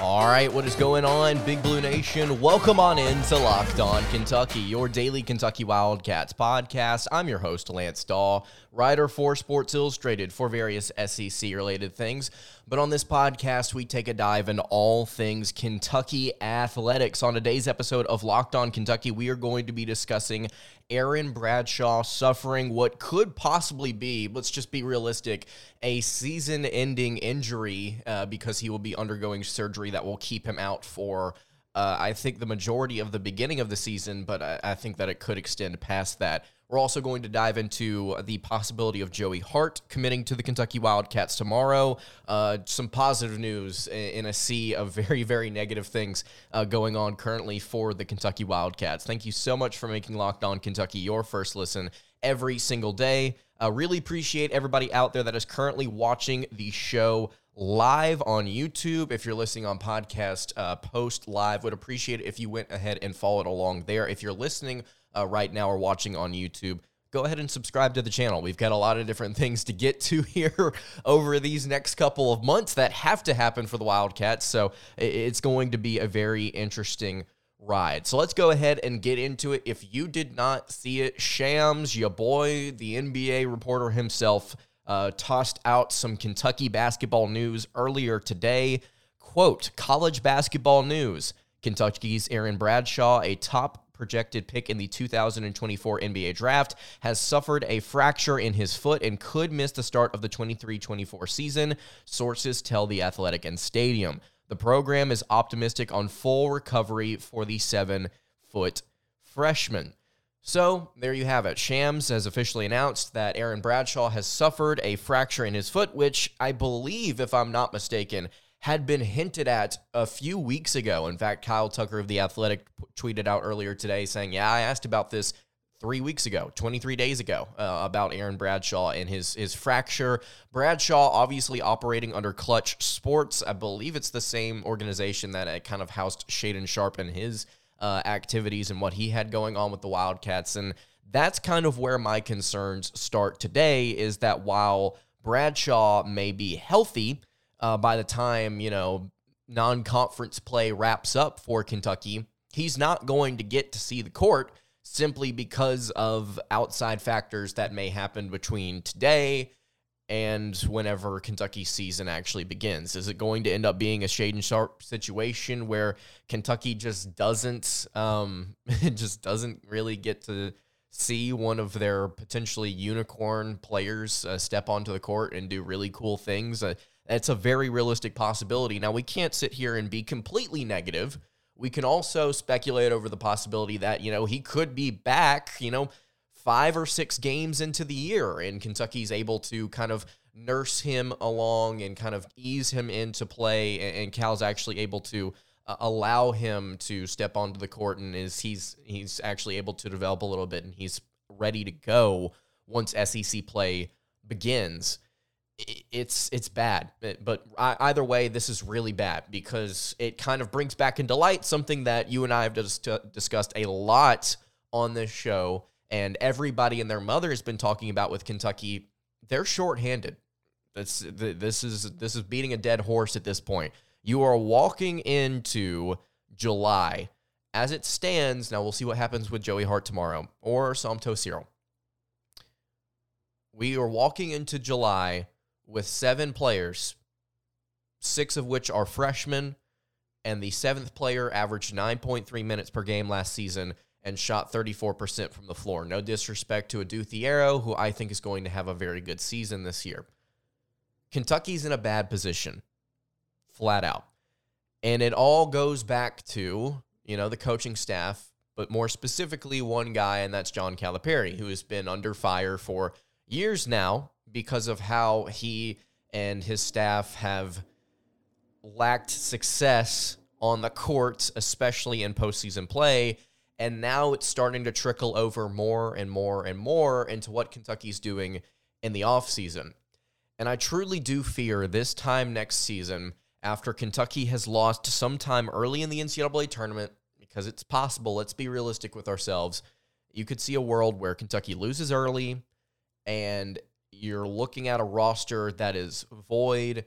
All right, what is going on, Big Blue Nation? Welcome on in to Locked On Kentucky, your daily Kentucky Wildcats podcast. I'm your host, Lance Dawe, writer for Sports Illustrated for various SEC related things. But on this podcast, we take a dive into all things Kentucky athletics. On today's episode of Locked On Kentucky, we are going to be discussing Aaron Bradshaw suffering what could possibly be, let's just be realistic, a season ending injury uh, because he will be undergoing surgery that will keep him out for. Uh, I think the majority of the beginning of the season, but I, I think that it could extend past that. We're also going to dive into the possibility of Joey Hart committing to the Kentucky Wildcats tomorrow. Uh, some positive news in a sea of very, very negative things uh, going on currently for the Kentucky Wildcats. Thank you so much for making Locked On Kentucky your first listen every single day. Uh, really appreciate everybody out there that is currently watching the show live on YouTube. If you're listening on podcast uh, post live, would appreciate it if you went ahead and followed along there. If you're listening uh, right now or watching on YouTube, go ahead and subscribe to the channel. We've got a lot of different things to get to here over these next couple of months that have to happen for the Wildcats. So it's going to be a very interesting ride. So let's go ahead and get into it. If you did not see it, Shams, your boy, the NBA reporter himself, uh, tossed out some Kentucky basketball news earlier today. Quote, college basketball news. Kentucky's Aaron Bradshaw, a top projected pick in the 2024 NBA draft, has suffered a fracture in his foot and could miss the start of the 23 24 season, sources tell The Athletic and Stadium. The program is optimistic on full recovery for the seven foot freshman. So there you have it. Shams has officially announced that Aaron Bradshaw has suffered a fracture in his foot, which I believe, if I'm not mistaken, had been hinted at a few weeks ago. In fact, Kyle Tucker of The Athletic tweeted out earlier today saying, Yeah, I asked about this three weeks ago, 23 days ago, uh, about Aaron Bradshaw and his his fracture. Bradshaw obviously operating under Clutch Sports. I believe it's the same organization that uh, kind of housed Shaedon Sharpe and his uh, activities and what he had going on with the Wildcats. And that's kind of where my concerns start today is that while Bradshaw may be healthy, uh, by the time, you know, non conference play wraps up for Kentucky, he's not going to get to see the court simply because of outside factors that may happen between today and whenever Kentucky season actually begins. Is it going to end up being a Shaedon Sharpe situation where Kentucky just doesn't um just doesn't really get to see one of their potentially unicorn players uh, step onto the court and do really cool things? Uh, it's a very realistic possibility. Now, we can't sit here and be completely negative. We can also speculate over the possibility that, you know, he could be back, you know, five or six games into the year, and Kentucky's able to kind of nurse him along and kind of ease him into play. And Cal's actually able to uh, allow him to step onto the court, and is he's he's actually able to develop a little bit, and he's ready to go once SEC play begins it's it's bad but either way this is really bad because it kind of brings back into light something that you and I have just discussed a lot on this show and everybody and their mother has been talking about with Kentucky they're shorthanded. This this is this is beating a dead horse at this point. You are walking into July. As it stands now we'll see what happens with Joey Hart tomorrow or Somto Cyril. We are walking into July with seven players, six of which are freshmen, and the seventh player averaged 9.3 minutes per game last season and shot 34% from the floor. No disrespect to Adou Thiero, who I think is going to have a very good season this year. Kentucky's in a bad position, flat out. And it all goes back to, you know, the coaching staff, but more specifically, one guy, and that's John Calipari, who has been under fire for years now because of how he and his staff have lacked success on the court, especially in postseason play. And now it's starting to trickle over more and more and more into what Kentucky's doing in the offseason. And I truly do fear this time next season, after Kentucky has lost sometime early in the NCAA tournament, because it's possible. Let's be realistic with ourselves. You could see a world where Kentucky loses early and you're looking at a roster that is void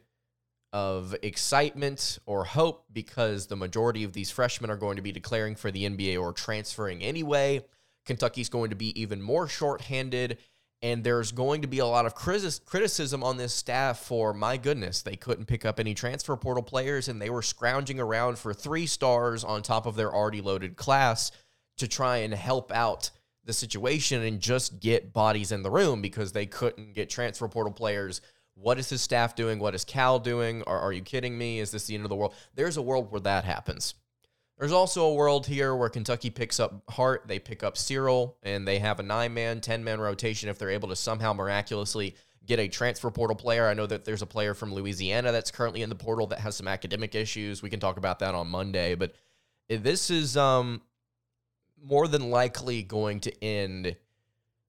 of excitement or hope because the majority of these freshmen are going to be declaring for the NBA or transferring anyway. Kentucky's going to be even more shorthanded, and there's going to be a lot of criticism on this staff for my goodness, they couldn't pick up any transfer portal players, and they were scrounging around for three stars on top of their already loaded class to try and help out the situation and just get bodies in the room because they couldn't get transfer portal players what is his staff doing? What is Cal doing? Are, are you kidding me? Is this the end of the world? There's a world where that happens. There's also a world here where Kentucky picks up Hart, they pick up Cyril, and they have a nine man, 10 man rotation if they're able to somehow miraculously get a transfer portal player. I know that there's a player from Louisiana that's currently in the portal that has some academic issues. We can talk about that on Monday, but this is um, more than likely going to end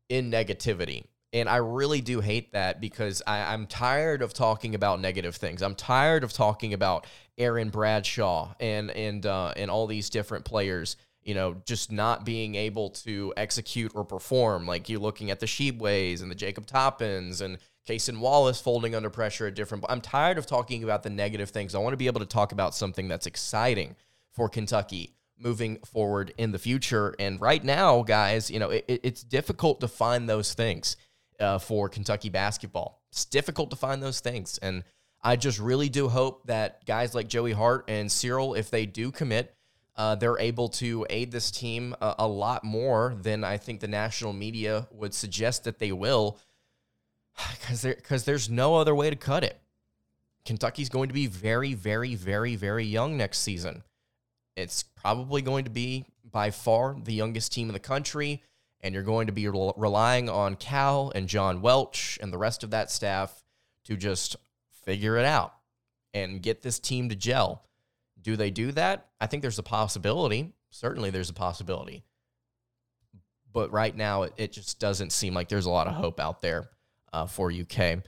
in negativity. And I really do hate that because I, am tired of talking about negative things. I'm tired of talking about Aaron Bradshaw and and uh, and all these different players, you know, just not being able to execute or perform. Like you're looking at the Tshiebwes and the Jacob Toppins and Cason Wallace folding under pressure at different. I'm tired of talking about the negative things. I want to be able to talk about something that's exciting for Kentucky moving forward in the future. And right now, guys, you know, it, it's difficult to find those things uh, for Kentucky basketball. It's difficult to find those things. And I just really do hope that guys like Joey Hart and Cyril, if they do commit, uh, they're able to aid this team a, a, lot more than I think the national media would suggest that they will, because there, cause there's no other way to cut it. Kentucky's going to be very, very, very, very young next season. It's probably going to be by far the youngest team in the country and you're going to be relying on Cal and John Welch and the rest of that staff to just figure it out and get this team to gel. Do they do that? I think there's a possibility. Certainly, there's a possibility. But right now, it, it just doesn't seem like there's a lot of hope out there uh, for UK.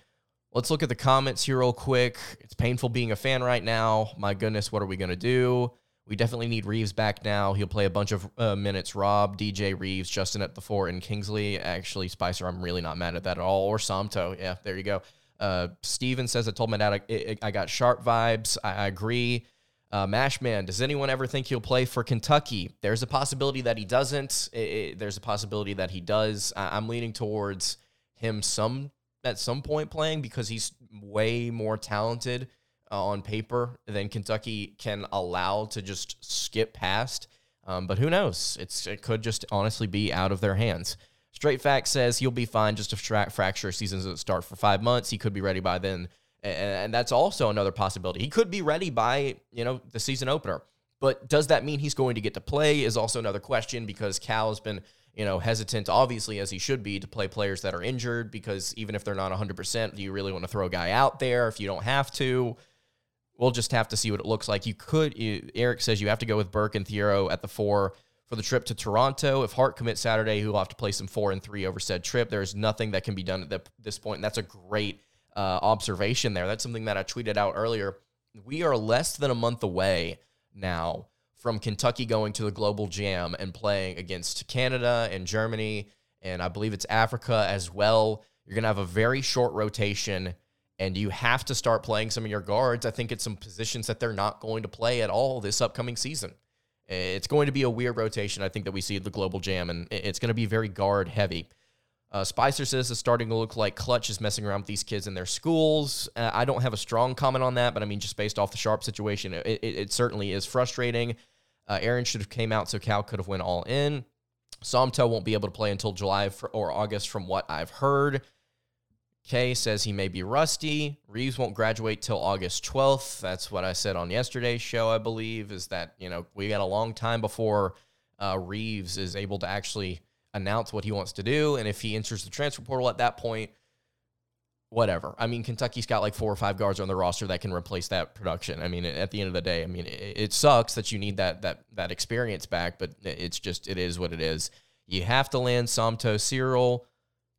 Let's look at the comments here real quick. It's painful being a fan right now. My goodness, what are we going to do? We definitely need Reeves back now. He'll play a bunch of uh, minutes. Rob, DJ Reeves, Justin at the four, and Kingsley. Actually, Spicer, I'm really not mad at that at all. Or Somto. Yeah, there you go. Uh, Steven says, I told my dad I, I got Sharpe vibes. I, I agree. Uh, Mashman, does anyone ever think he'll play for Kentucky? There's a possibility that he doesn't. It, it, there's a possibility that he does. I, I'm leaning towards him some at some point playing because he's way more talented uh, on paper than Kentucky can allow to just skip past. Um, but who knows? It's it could just honestly be out of their hands. Straight Fact says he'll be fine. Just a fra- fracture season doesn't start for five months. He could be ready by then, and, and that's also another possibility. He could be ready by you know the season opener. But does that mean he's going to get to play? Is also another question because Cal has been you know hesitant, obviously as he should be, to play players that are injured because even if they're not 100, percent do you really want to throw a guy out there if you don't have to? We'll just have to see what it looks like. You could, you, Eric says you have to go with Burke and Thiero at the four for the trip to Toronto. If Hart commits Saturday, he'll have to play some four and three over said trip. There's nothing that can be done at the, this point. And that's a great uh, observation there. That's something that I tweeted out earlier. We are less than a month away now from Kentucky going to the Global Jam and playing against Canada and Germany, and I believe it's Africa as well. You're going to have a very short rotation and you have to start playing some of your guards. I think it's some positions that they're not going to play at all this upcoming season. It's going to be a weird rotation, I think, that we see at the Global Jam, and it's going to be very guard heavy. Uh, Spicer says it's starting to look like Clutch is messing around with these kids in their schools. Uh, I don't have a strong comment on that, but I mean, just based off the Sharpe situation, it, it, it certainly is frustrating. Uh, Aaron should have came out so Cal could have went all in. Somto won't be able to play until July or August, from what I've heard. Kay says he may be rusty. Reeves won't graduate till August 12th. That's what I said on yesterday's show, I believe, is that, you know, we got a long time before uh, Reeves is able to actually announce what he wants to do. And if he enters the transfer portal at that point, whatever. I mean, Kentucky's got like four or five guards on the roster that can replace that production. I mean, at the end of the day, I mean, it, it sucks that you need that that that experience back, but it's just it is what it is. You have to land Somto Cyril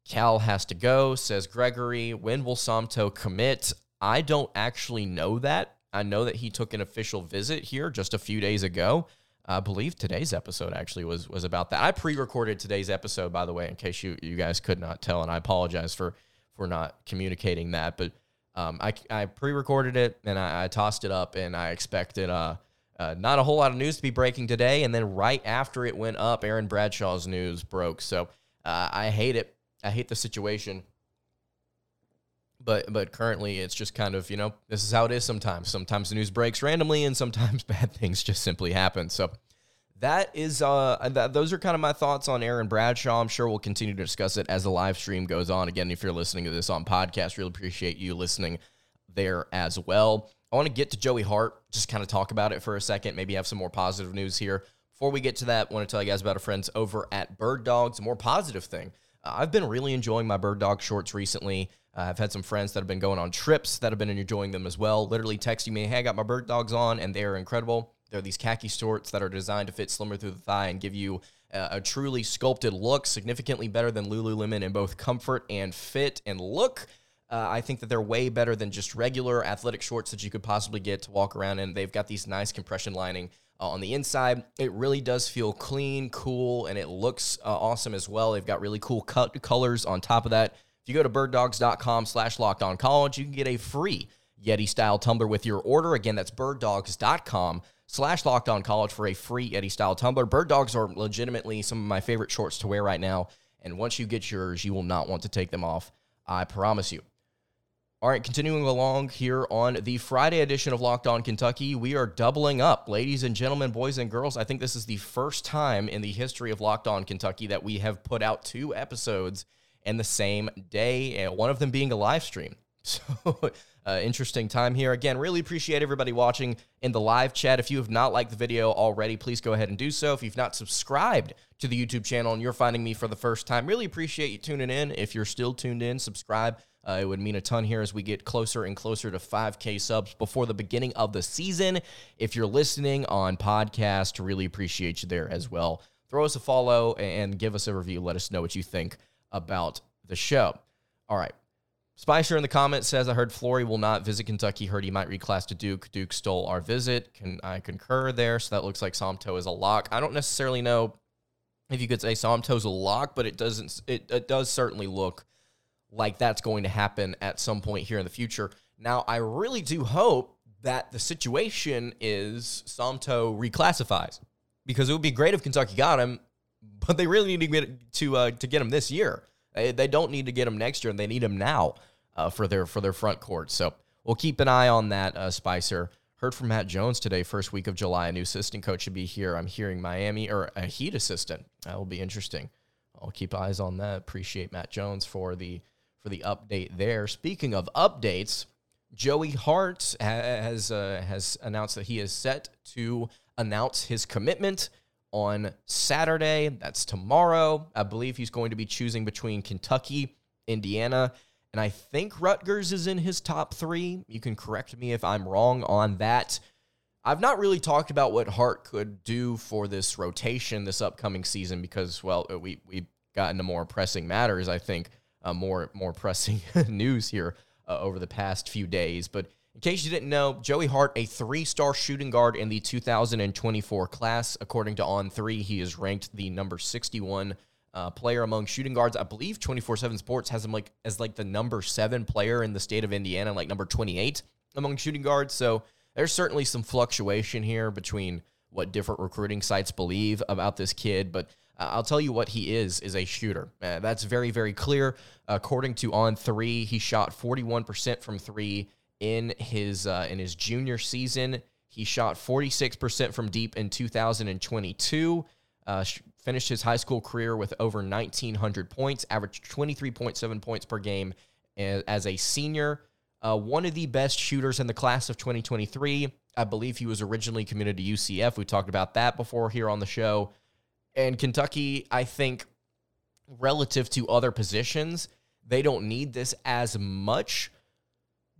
Cal has to go, says Gregory. When will Somto commit? I don't actually know that. I know that he took an official visit here just a few days ago. I believe today's episode actually was was about that. I pre-recorded today's episode, by the way, in case you you guys could not tell, and I apologize for for not communicating that. But um, I I pre-recorded it and I, I tossed it up, and I expected uh, uh, not a whole lot of news to be breaking today. And then right after it went up, Aaron Bradshaw's news broke. So uh, I hate it. I hate the situation. But but currently it's just kind of you know this is how it is sometimes. Sometimes the news breaks randomly, and sometimes bad things just simply happen. So that is uh th- those are kind of my thoughts on Aaron Bradshaw. I'm sure we'll continue to discuss it as the live stream goes on. Again, if you're listening to this on podcast, really appreciate you listening there as well. I want to get to Joey Hart, just kind of talk about it for a second, maybe have some more positive news here. Before we get to that, I want to tell you guys about our friends over at Bird Dogs. A more positive thing. Uh, I've been really enjoying my Bird Dog shorts recently. Uh, I've had some friends that have been going on trips that have been enjoying them as well. Literally texting me, hey, I got my Bird Dogs on, and they are incredible. They're these khaki shorts that are designed to fit slimmer through the thigh and give you a, a truly sculpted look, significantly better than Lululemon in both comfort and fit and look. Uh, I think that they're way better than just regular athletic shorts that you could possibly get to walk around in. They've got these nice compression lining uh, on the inside. It really does feel clean, cool, and it looks uh, awesome as well. They've got really cool cut colors on top of that. If you go to birddogs.com slash locked on college, you can get a free Yeti style tumbler with your order. Again, that's birddogs.com slash locked on college for a free Yeti style tumbler. Bird dogs are legitimately some of my favorite shorts to wear right now. And once you get yours, you will not want to take them off. I promise you. All right, continuing along here on the Friday edition of Locked On Kentucky, we are doubling up. Ladies and gentlemen, boys and girls, I think this is the first time in the history of Locked On Kentucky that we have put out two episodes in the same day, one of them being a live stream. So, uh, interesting time here. Again, really appreciate everybody watching in the live chat. If you have not liked the video already, please go ahead and do so. If you've not subscribed to the YouTube channel and you're finding me for the first time, really appreciate you tuning in. If you're still tuned in, subscribe. Uh, it would mean a ton here as we get closer and closer to 5K subs before the beginning of the season. If you're listening on podcast, really appreciate you there as well. Throw us a follow and give us a review. Let us know what you think about the show. All right. Spicer in the comments says, I heard Flory will not visit Kentucky. Heard he might reclass to Duke. Duke stole our visit. Can I concur there? So that looks like Somto is a lock. I don't necessarily know if you could say Somto's a lock, but it doesn't. It, it does certainly look like that's going to happen at some point here in the future. Now, I really do hope that the situation is Somto reclassifies because it would be great if Kentucky got him, but they really need to get to uh, to get him this year. They, they don't need to get him next year, and they need him now uh, for their for their front court. So we'll keep an eye on that. Uh, Spicer heard from Matt Jones today, first week of July. A new assistant coach should be here. I'm hearing Miami or a Heat assistant. That will be interesting. I'll keep eyes on that. Appreciate Matt Jones for the for the update there. Speaking of updates, Joey Hart has uh, has announced that he is set to announce his commitment on Saturday. That's tomorrow. I believe he's going to be choosing between Kentucky, Indiana, and I think Rutgers is in his top three. You can correct me if I'm wrong on that. I've not really talked about what Hart could do for this rotation this upcoming season because, well, we we got into more pressing matters. I think uh, more more pressing news here uh, over the past few days, but in case you didn't know, Joey Hart, a three star shooting guard in the 2024 class. According to On3, he is ranked the number 61 uh, player among shooting guards. I believe 24 7 Sports has him like as like the number seven player in the state of Indiana, like number 28 among shooting guards. So there's certainly some fluctuation here between what different recruiting sites believe about this kid, but uh, I'll tell you what he is is a shooter. Uh, that's very very clear. According to On Three, he shot 41% from three in his uh, in his junior season. He shot 46% from deep in 2022. Uh, finished his high school career with over 1,900 points, averaged 23.7 points per game as a senior. Uh, one of the best shooters in the class of 2023. I believe he was originally committed to UCF. We talked about that before here on the show. And Kentucky, I think, relative to other positions, they don't need this as much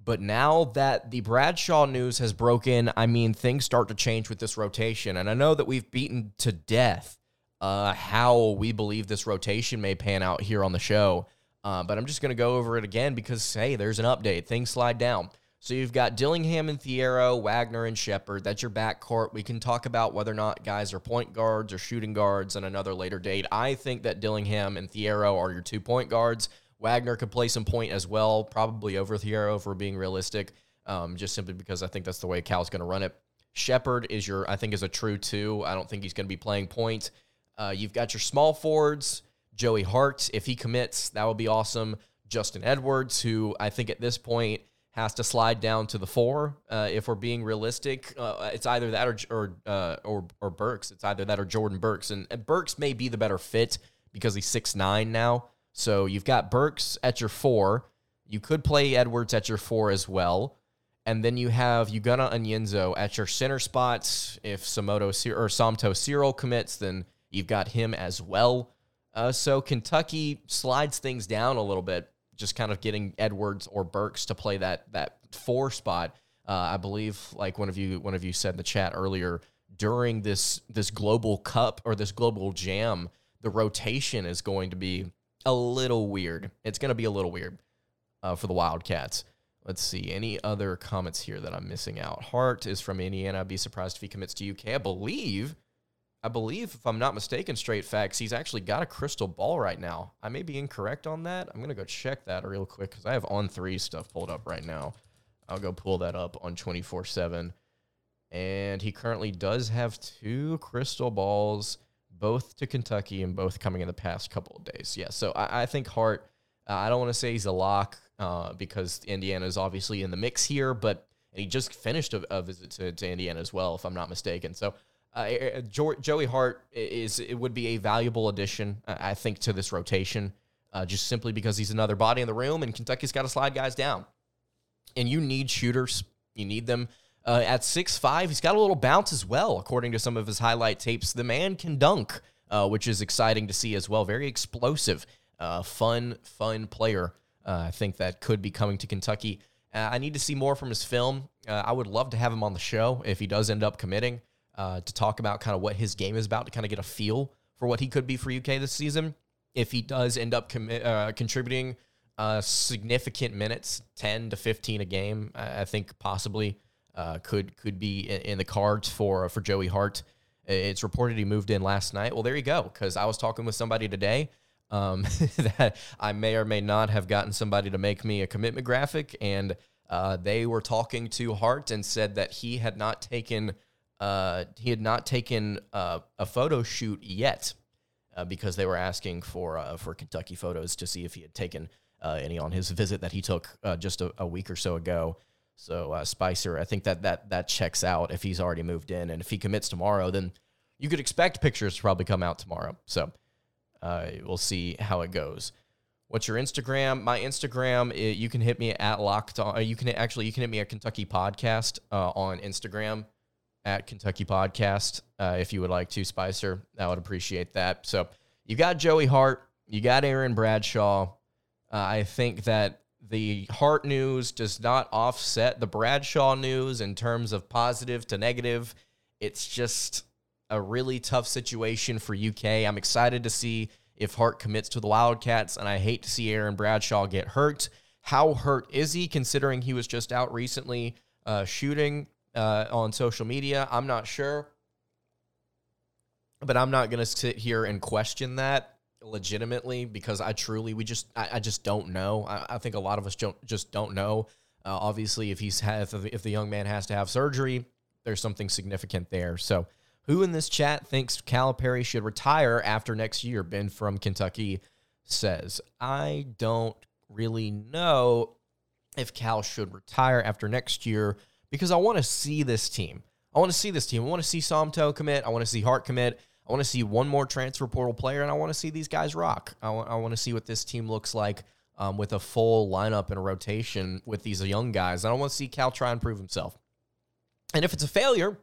but now that the Bradshaw news has broken, I mean, things start to change with this rotation. And I know that we've beaten to death uh, how we believe this rotation may pan out here on the show. Uh, but I'm just going to go over it again because, hey, there's an update. Things slide down. So you've got Dillingham and Thiero, Wagner and Sheppard. That's your backcourt. We can talk about whether or not guys are point guards or shooting guards on another later date. I think that Dillingham and Thiero are your two point guards. Wagner could play some point as well, probably over Thiero if we're being realistic, um, just simply because I think that's the way Cal's going to run it. Sheppard is your, I think, is a true two. I don't think he's going to be playing point. Uh, you've got your small forwards, Joey Hart. If he commits, that would be awesome. Justin Edwards, who I think at this point has to slide down to the four. Uh, if we're being realistic, uh, it's either that or or, uh, or or Burks. It's either that or Jordan Burks, and, and Burks may be the better fit because he's six nine now. So you've got Burks at your four. You could play Edwards at your four as well. And then you have Ugonna Onyenso at your center spots. If Samoto or Somto Cyril commits, then you've got him as well. Uh, so Kentucky slides things down a little bit, just kind of getting Edwards or Burks to play that that four spot. Uh, I believe, like one of you one of you said in the chat earlier, during this this global cup or this global jam, the rotation is going to be a little weird. It's going to be a little weird uh, for the Wildcats. Let's see. Any other comments here that I'm missing out? Hart is from Indiana. I'd be surprised if he commits to UK. I believe, I believe, if I'm not mistaken, straight facts, he's actually got a crystal ball right now. I may be incorrect on that. I'm going to go check that real quick because I have on three stuff pulled up right now. I'll go pull that up on 24 7. And he currently does have two crystal balls, both to Kentucky and both coming in the past couple of days. Yeah, so I, I think Hart, uh, I don't want to say he's a lock uh, because Indiana is obviously in the mix here, but and he just finished a, a visit to, to, Indiana as well, if I'm not mistaken. So uh, Joey Hart is it would be a valuable addition, I think, to this rotation, uh, just simply because he's another body in the room, and Kentucky's got to slide guys down, and you need shooters, you need them. Uh, at six five, he's got a little bounce as well, according to some of his highlight tapes. The man can dunk, uh, which is exciting to see as well. Very explosive, uh, fun, fun player. Uh, I think that could be coming to Kentucky. Uh, I need to see more from his film. Uh, I would love to have him on the show if he does end up committing uh, to talk about kind of what his game is about to kind of get a feel for what he could be for UK this season. If he does end up uh, contributing uh, significant minutes, 10 to 15 a game, I think possibly could could be in, the cards for for Joey Hart. It's reported he moved in last night. Well, there you go. Because I was talking with somebody today um, that I may or may not have gotten somebody to make me a commitment graphic, and uh, they were talking to Hart and said that he had not taken uh, he had not taken uh, a photo shoot yet uh, because they were asking for uh, for Kentucky photos to see if he had taken uh, any on his visit that he took just a, a, week or so ago. So Spicer, I think that that that checks out if he's already moved in, and if he commits tomorrow, then you could expect pictures to probably come out tomorrow. So uh, we'll see how it goes. What's your Instagram? My Instagram, it, you can hit me at locked on. Uh, you can actually you can hit me at Kentucky Podcast uh, on Instagram at Kentucky Podcast uh, if you would like to, Spicer. I would appreciate that. So you got Joey Hart, you got Aaron Bradshaw. Uh, I think that the Hart news does not offset the Bradshaw news in terms of positive to negative. It's just a really tough situation for UK. I'm excited to see if Hart commits to the Wildcats, and I hate to see Aaron Bradshaw get hurt. How hurt is he, considering he was just out recently uh, shooting uh, on social media? I'm not sure. But I'm not going to sit here and question that legitimately because I truly, we just, I, I just don't know. I, I, think a lot of us don't just don't know. Uh, obviously, if he's had, if the young man has to have surgery, there's something significant there. So who in this chat thinks Calipari should retire after next year? Ben from Kentucky says, I don't really know if Cal should retire after next year because I want to see this team. I want to see this team. I want to see Somto commit. I want to see Hart commit. I want to see one more transfer portal player, and I want to see these guys rock. I want, to see what this team looks like um, with a full lineup and a rotation with these young guys. I don't want to see Cal try and prove himself. And if it's a failure,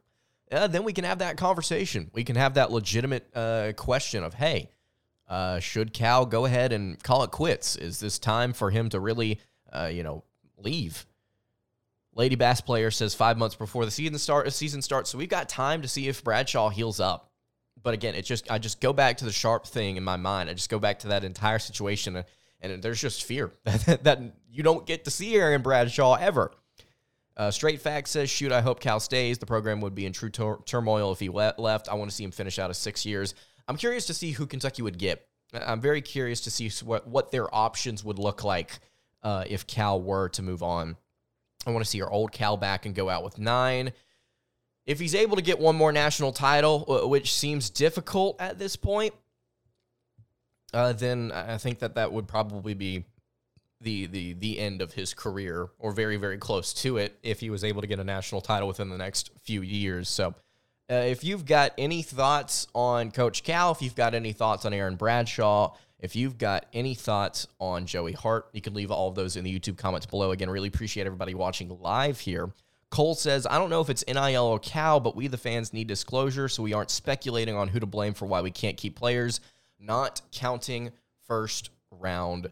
uh, then we can have that conversation. We can have that legitimate uh, question of, hey, uh, should Cal go ahead and call it quits? Is this time for him to really, uh, you know, leave? Lady Bass player says five months before the season start season starts, so we've got time to see if Bradshaw heals up. But again, it just I just go back to the Sharpe thing in my mind. I just go back to that entire situation, and, there's just fear that, that you don't get to see Aaron Bradshaw ever. Uh, Straight Fact says, shoot, I hope Cal stays. The program would be in true tur- turmoil if he le- left. I want to see him finish out of six years. I'm curious to see who Kentucky would get. I'm very curious to see what, what their options would look like uh, if Cal were to move on. I want to see our old Cal back and go out with nine. If he's able to get one more national title, which seems difficult at this point, uh, then I think that that would probably be the the the end of his career, or very very close to it, if he was able to get a national title within the next few years. So. Uh, if you've got any thoughts on Coach Cal, if you've got any thoughts on Aaron Bradshaw, if you've got any thoughts on Joey Hart, you can leave all of those in the YouTube comments below. Again, really appreciate everybody watching live here. Cole says, I don't know if it's NIL or Cal, but we, the fans, need disclosure so we aren't speculating on who to blame for why we can't keep players, not counting first round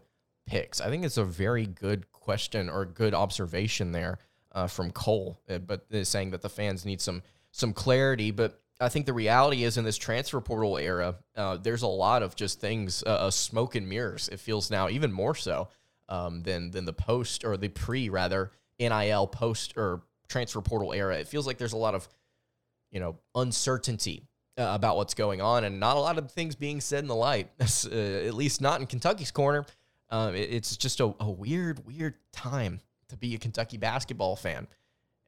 picks. I think it's a very good question or good observation there uh, from Cole, uh, but saying that the fans need some some clarity. But I think the reality is in this transfer portal era, uh, there's a lot of just things, uh, uh, smoke and mirrors. It feels now even more so um, than than the post or the pre rather NIL post or transfer portal era. It feels like there's a lot of you know uncertainty uh, about what's going on and not a lot of things being said in the light. Uh, at least not in Kentucky's corner. Um, it, it's just a, a weird, weird time to be a Kentucky basketball fan.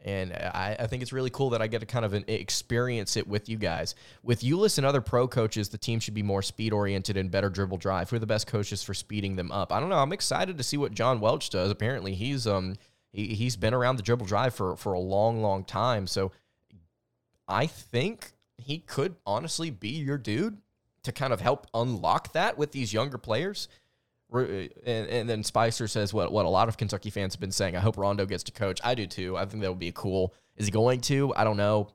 And I, I, think it's really cool that I get to kind of experience it with you guys. With Ulis and other pro coaches, the team should be more speed oriented and better dribble drive. Who are the best coaches for speeding them up? I don't know. I'm excited to see what John Welch does. Apparently, he's um he, he's been around the dribble drive for for a long, long time. So I think he could honestly be your dude to kind of help unlock that with these younger players. Uh, and, and then Spicer says what what a lot of Kentucky fans have been saying. I hope Rondo gets to coach. I do too. I think that would be cool. Is he going to? I don't know.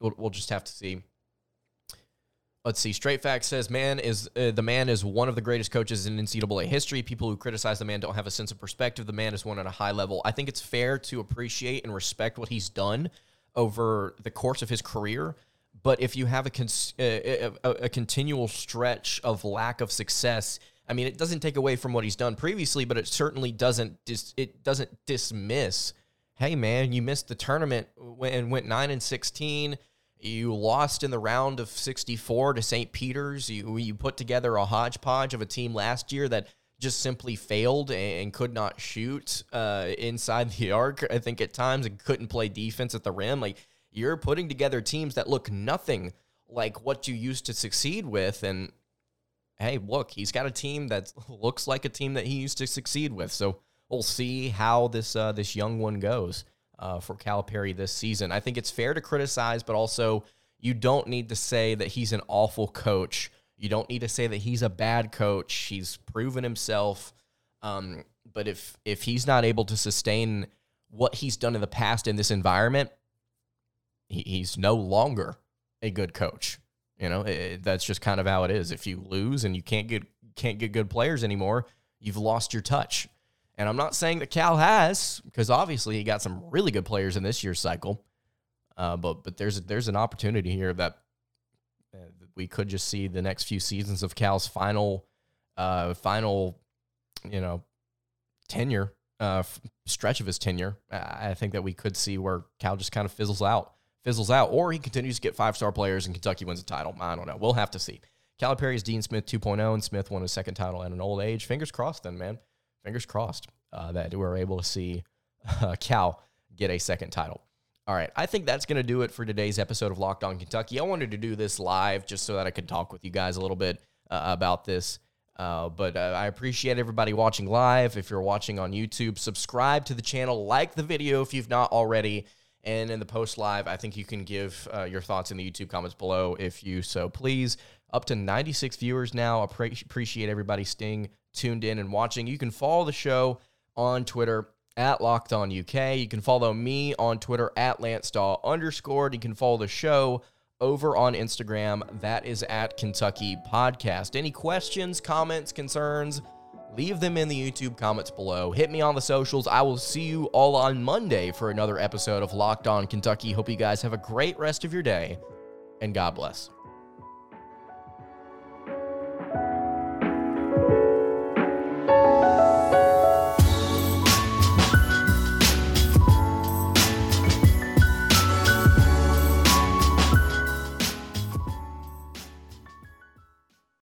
We'll, we'll just have to see. Let's see. Straight Fact says, "Man is uh, the man is one of the greatest coaches in NCAA history. People who criticize the man don't have a sense of perspective. The man is one at a high level. I think it's fair to appreciate and respect what he's done over the course of his career. But if you have a, cons- uh, a, a, a continual stretch of lack of success." I mean, it doesn't take away from what he's done previously, but it certainly doesn't dis- it doesn't dismiss. Hey, man, you missed the tournament and went nine and sixteen. You lost in the round of 64 to St. Peter's. You, you put together a hodgepodge of a team last year that just simply failed and could not shoot uh, inside the arc, I think, at times, and couldn't play defense at the rim. Like, you're putting together teams that look nothing like what you used to succeed with. And hey, look, he's got a team that looks like a team that he used to succeed with. So we'll see how this uh, this young one goes uh, for Calipari this season. I think it's fair to criticize, but also you don't need to say that he's an awful coach. You don't need to say that he's a bad coach. He's proven himself. Um, but if if he's not able to sustain what he's done in the past in this environment, he, he's no longer a good coach. You know, it, that's just kind of how it is. If you lose and you can't get can't get good players anymore, you've lost your touch. And I'm not saying that Cal has, because obviously he got some really good players in this year's cycle. Uh, but but there's there's an opportunity here that uh, we could just see the next few seasons of Cal's final uh, final you know tenure uh, stretch of his tenure. I think that we could see where Cal just kind of fizzles out fizzles out, or he continues to get five star players and Kentucky wins a title. I don't know. We'll have to see. Calipari is Dean Smith 2.0, and Smith won his second title at an old age. Fingers crossed, then, man. Fingers crossed uh, that we're able to see uh, Cal get a second title. All right, I think that's going to do it for today's episode of Locked On Kentucky. I wanted to do this live just so that I could talk with you guys a little bit uh, about this. Uh, but uh, I appreciate everybody watching live. If you're watching on YouTube, subscribe to the channel, like the video if you've not already. And in the post live, I think you can give uh, your thoughts in the YouTube comments below if you so please. Up to 96 viewers now. Appreciate everybody staying tuned in and watching. You can follow the show on Twitter at Locked On UK. You can follow me on Twitter at Lance Daw underscored. You can follow the show over on Instagram. That is at Kentucky Podcast. Any questions, comments, concerns? Leave them in the YouTube comments below. Hit me on the socials. I will see you all on Monday for another episode of Locked On Kentucky. Hope you guys have a great rest of your day, and God bless.